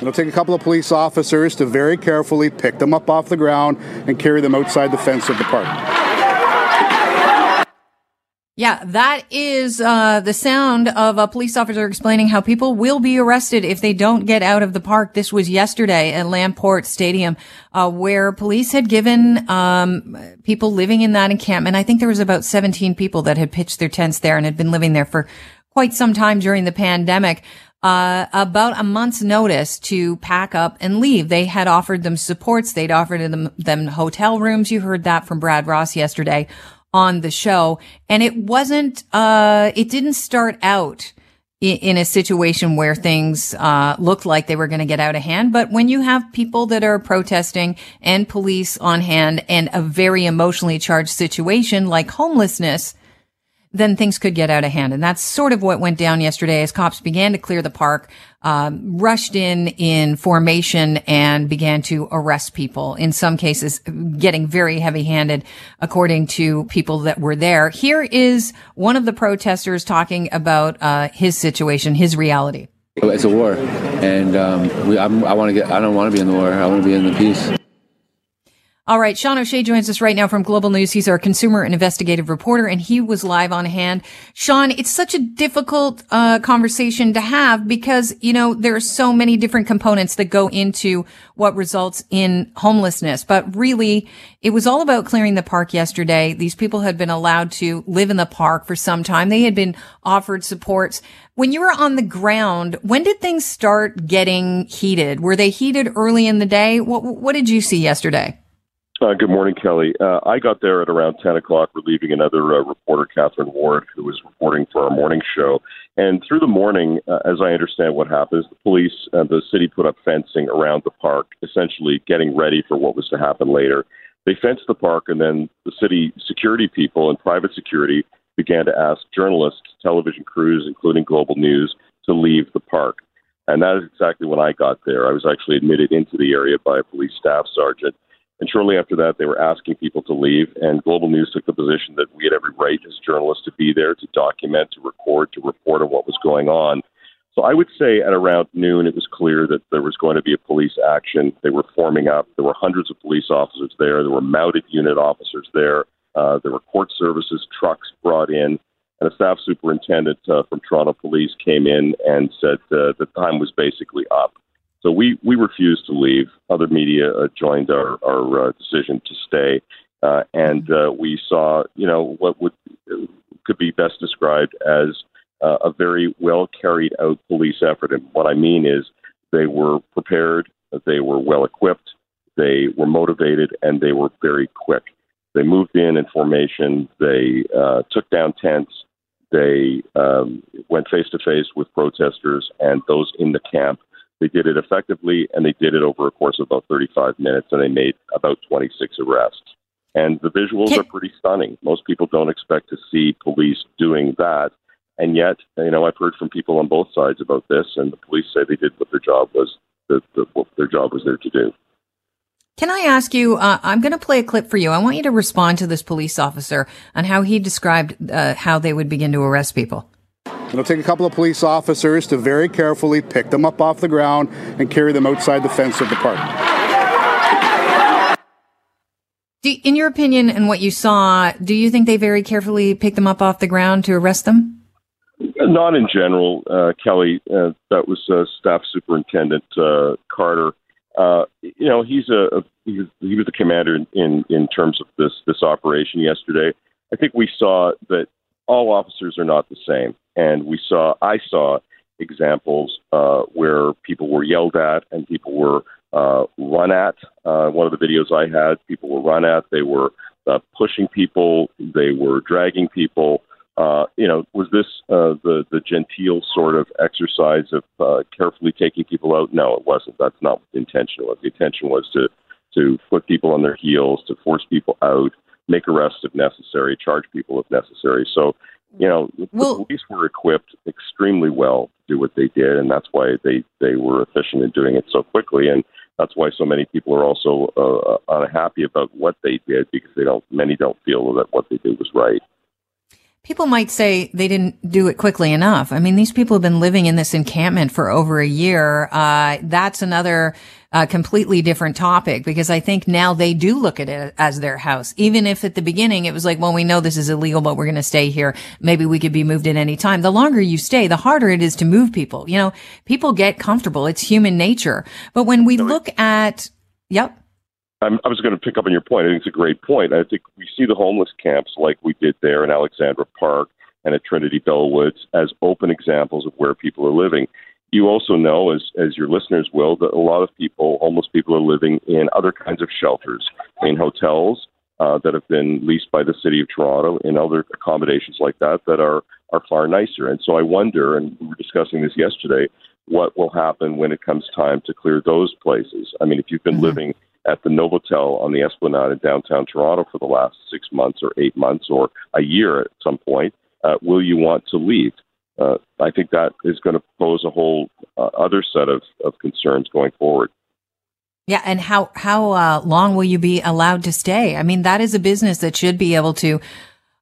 It'll take a couple of police officers to very carefully pick them up off the ground and carry them outside the fence of the park. Yeah, that is uh, the sound of a police officer explaining how people will be arrested if they don't get out of the park. This was yesterday at Lamport Stadium, uh, where police had given um, people living in that encampment. I think there was about 17 people that had pitched their tents there and had been living there for quite some time during the pandemic. Uh, about a month's notice to pack up and leave. They had offered them supports. They'd offered them, them hotel rooms. You heard that from Brad Ross yesterday on the show. And it wasn't, uh, it didn't start out in, in a situation where things, uh, looked like they were going to get out of hand. But when you have people that are protesting and police on hand and a very emotionally charged situation like homelessness, then things could get out of hand. And that's sort of what went down yesterday as cops began to clear the park, um, rushed in in formation and began to arrest people. In some cases, getting very heavy handed, according to people that were there. Here is one of the protesters talking about uh, his situation, his reality. It's a war, and um, we, I want to get. I don't want to be in the war. I want to be in the peace. All right. Sean O'Shea joins us right now from Global News. He's our consumer and investigative reporter, and he was live on hand. Sean, it's such a difficult uh, conversation to have because, you know, there are so many different components that go into what results in homelessness. But really, it was all about clearing the park yesterday. These people had been allowed to live in the park for some time. They had been offered supports. When you were on the ground, when did things start getting heated? Were they heated early in the day? What, what did you see yesterday? Uh, good morning, Kelly. Uh, I got there at around 10 o'clock, relieving another uh, reporter, Catherine Ward, who was reporting for our morning show. And through the morning, uh, as I understand what happened, the police and the city put up fencing around the park, essentially getting ready for what was to happen later. They fenced the park, and then the city security people and private security began to ask journalists, television crews, including Global News, to leave the park. And that is exactly when I got there. I was actually admitted into the area by a police staff sergeant and shortly after that, they were asking people to leave. And Global News took the position that we had every right as journalists to be there, to document, to record, to report on what was going on. So I would say at around noon, it was clear that there was going to be a police action. They were forming up. There were hundreds of police officers there. There were mounted unit officers there. Uh, there were court services trucks brought in. And a staff superintendent uh, from Toronto Police came in and said uh, the time was basically up. So we, we refused to leave. Other media uh, joined our, our uh, decision to stay. Uh, and uh, we saw, you know, what would could be best described as uh, a very well carried out police effort. And what I mean is they were prepared, they were well equipped, they were motivated, and they were very quick. They moved in in formation, they uh, took down tents, they um, went face to face with protesters and those in the camp they did it effectively, and they did it over a course of about 35 minutes, and they made about 26 arrests. And the visuals are pretty stunning. Most people don't expect to see police doing that. And yet, you know, I've heard from people on both sides about this, and the police say they did what their job was, the, the, what their job was there to do. Can I ask you? Uh, I'm going to play a clip for you. I want you to respond to this police officer on how he described uh, how they would begin to arrest people. It'll take a couple of police officers to very carefully pick them up off the ground and carry them outside the fence of the park. Do, in your opinion and what you saw, do you think they very carefully picked them up off the ground to arrest them? Not in general, uh, Kelly. Uh, that was uh, Staff Superintendent uh, Carter. Uh, you know, he's a, a he, was, he was the commander in, in in terms of this this operation yesterday. I think we saw that all officers are not the same. And we saw, I saw examples uh, where people were yelled at and people were uh, run at. Uh, one of the videos I had, people were run at. They were uh, pushing people. They were dragging people. Uh, you know, was this uh, the the genteel sort of exercise of uh, carefully taking people out? No, it wasn't. That's not what the intention was. The intention was to to put people on their heels, to force people out, make arrests if necessary, charge people if necessary. So you know, well, the police were equipped extremely well to do what they did, and that's why they they were efficient in doing it so quickly, and that's why so many people are also uh, unhappy about what they did because they don't many don't feel that what they did was right. people might say they didn't do it quickly enough. I mean, these people have been living in this encampment for over a year. Uh, that's another uh, completely different topic because I think now they do look at it as their house. Even if at the beginning it was like, well, we know this is illegal, but we're going to stay here. Maybe we could be moved at any time. The longer you stay, the harder it is to move people. You know, people get comfortable. It's human nature. But when we look at, yep. I'm, i was going to pick up on your point. I think it's a great point. I think we see the homeless camps like we did there in Alexandra Park and at Trinity Bellwoods as open examples of where people are living. You also know, as, as your listeners will, that a lot of people, homeless people, are living in other kinds of shelters, in hotels uh, that have been leased by the City of Toronto, in other accommodations like that that are, are far nicer. And so I wonder, and we were discussing this yesterday, what will happen when it comes time to clear those places. I mean, if you've been mm-hmm. living at the Novotel on the Esplanade in downtown Toronto for the last six months or eight months or a year at some point, uh, will you want to leave? Uh, I think that is going to pose a whole uh, other set of, of concerns going forward. Yeah, and how how uh, long will you be allowed to stay? I mean, that is a business that should be able to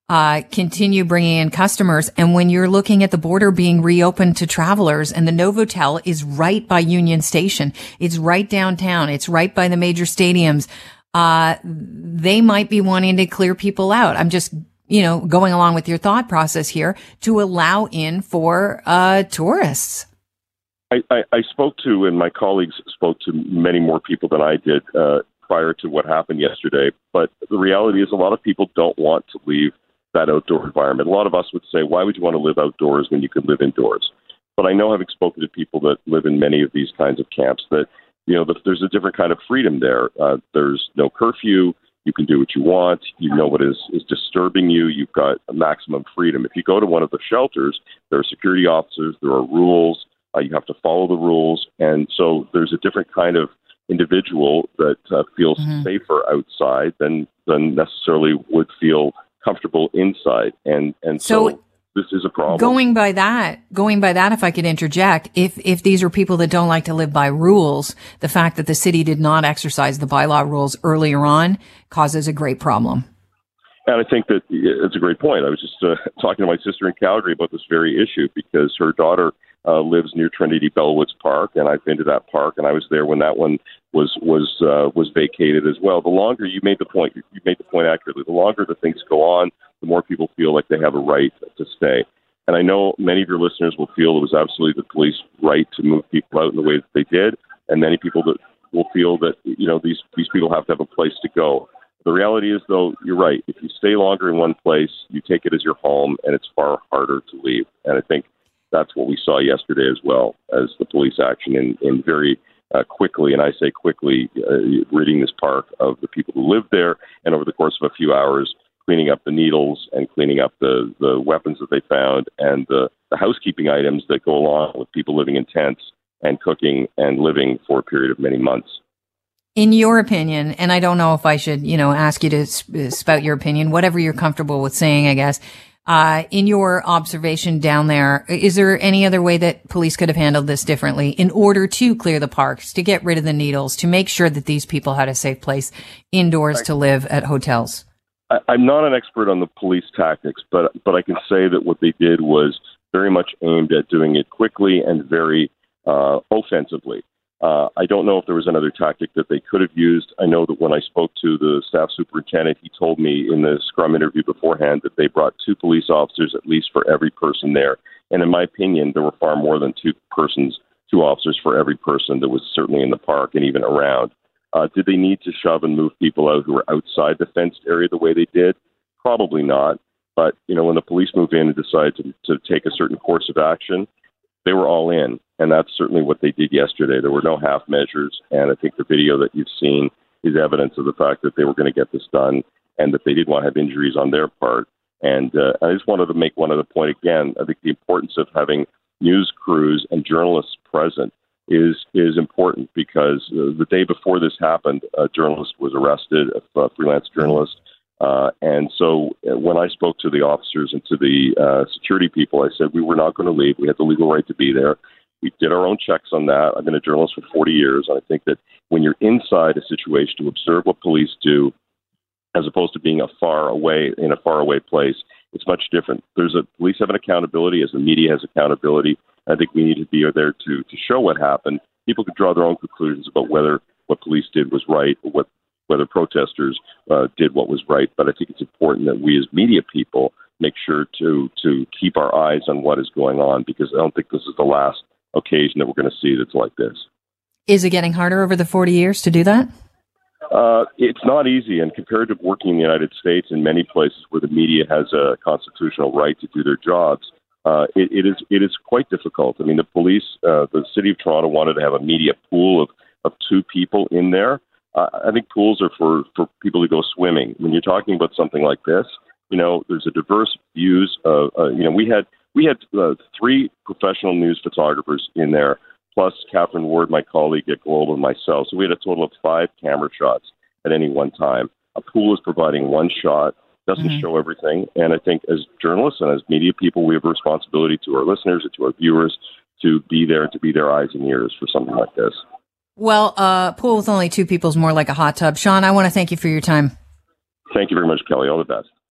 uh, continue bringing in customers. And when you're looking at the border being reopened to travelers, and the Novotel is right by Union Station, it's right downtown, it's right by the major stadiums. Uh, they might be wanting to clear people out. I'm just you know, going along with your thought process here to allow in for uh, tourists. I, I, I, spoke to, and my colleagues spoke to many more people than I did uh, prior to what happened yesterday. But the reality is, a lot of people don't want to leave that outdoor environment. A lot of us would say, why would you want to live outdoors when you could live indoors? But I know, having spoken to people that live in many of these kinds of camps, that you know, there's a different kind of freedom there. Uh, there's no curfew. You can do what you want. You know what is, is disturbing you. You've got maximum freedom. If you go to one of the shelters, there are security officers, there are rules. Uh, you have to follow the rules. And so there's a different kind of individual that uh, feels mm-hmm. safer outside than, than necessarily would feel comfortable inside. And, and so, so this is a problem. Going by that, going by that, if I could interject, if, if these are people that don't like to live by rules, the fact that the city did not exercise the bylaw rules earlier on causes a great problem. And I think that it's a great point. I was just uh, talking to my sister in Calgary about this very issue because her daughter uh, lives near Trinity Bellwoods Park, and I've been to that park, and I was there when that one was was uh, was vacated as well. The longer you made the point, you made the point accurately. The longer the things go on, the more people feel like they have a right stay. And I know many of your listeners will feel it was absolutely the police right to move people out in the way that they did, and many people that will feel that you know these these people have to have a place to go. The reality is, though, you're right. If you stay longer in one place, you take it as your home, and it's far harder to leave. And I think that's what we saw yesterday as well as the police action in, in very uh, quickly, and I say quickly, uh, ridding this park of the people who live there, and over the course of a few hours, cleaning up the needles and cleaning up the, the weapons that they found and the, the housekeeping items that go along with people living in tents and cooking and living for a period of many months. In your opinion, and I don't know if I should, you know, ask you to spout your opinion, whatever you're comfortable with saying, I guess. Uh, in your observation down there, is there any other way that police could have handled this differently in order to clear the parks, to get rid of the needles, to make sure that these people had a safe place indoors to live at hotels? I'm not an expert on the police tactics, but but I can say that what they did was very much aimed at doing it quickly and very uh, offensively. Uh, I don't know if there was another tactic that they could have used. I know that when I spoke to the staff superintendent, he told me in the scrum interview beforehand that they brought two police officers at least for every person there. And in my opinion, there were far more than two persons, two officers for every person that was certainly in the park and even around. Uh, did they need to shove and move people out who were outside the fenced area the way they did? Probably not. But you know, when the police move in and decide to, to take a certain course of action, they were all in, and that's certainly what they did yesterday. There were no half measures, and I think the video that you've seen is evidence of the fact that they were going to get this done and that they didn't want to have injuries on their part. And uh, I just wanted to make one other point again. I think the importance of having news crews and journalists present is is important because uh, the day before this happened, a journalist was arrested, a freelance journalist. Uh, and so uh, when I spoke to the officers and to the uh, security people, I said we were not going to leave. We had the legal right to be there. We did our own checks on that. I've been a journalist for 40 years, and I think that when you're inside a situation to observe what police do, as opposed to being a far away in a far away place, it's much different. There's a police have an accountability as the media has accountability. I think we need to be there to to show what happened. People can draw their own conclusions about whether what police did was right or what whether protesters uh, did what was right. But I think it's important that we as media people make sure to to keep our eyes on what is going on because I don't think this is the last occasion that we're going to see that's like this. Is it getting harder over the 40 years to do that? Uh, it's not easy, and compared to working in the United States in many places where the media has a constitutional right to do their jobs, uh, it, it is it is quite difficult. I mean, the police, uh, the city of Toronto wanted to have a media pool of of two people in there. Uh, I think pools are for for people to go swimming. When you're talking about something like this, you know, there's a diverse views. Of, uh, you know, we had we had uh, three professional news photographers in there plus Catherine Ward, my colleague at Global, and myself. So we had a total of five camera shots at any one time. A pool is providing one shot, doesn't mm-hmm. show everything. And I think as journalists and as media people, we have a responsibility to our listeners and to our viewers to be there and to be their eyes and ears for something like this. Well, uh, pool with only two people is more like a hot tub. Sean, I want to thank you for your time. Thank you very much, Kelly. All the best.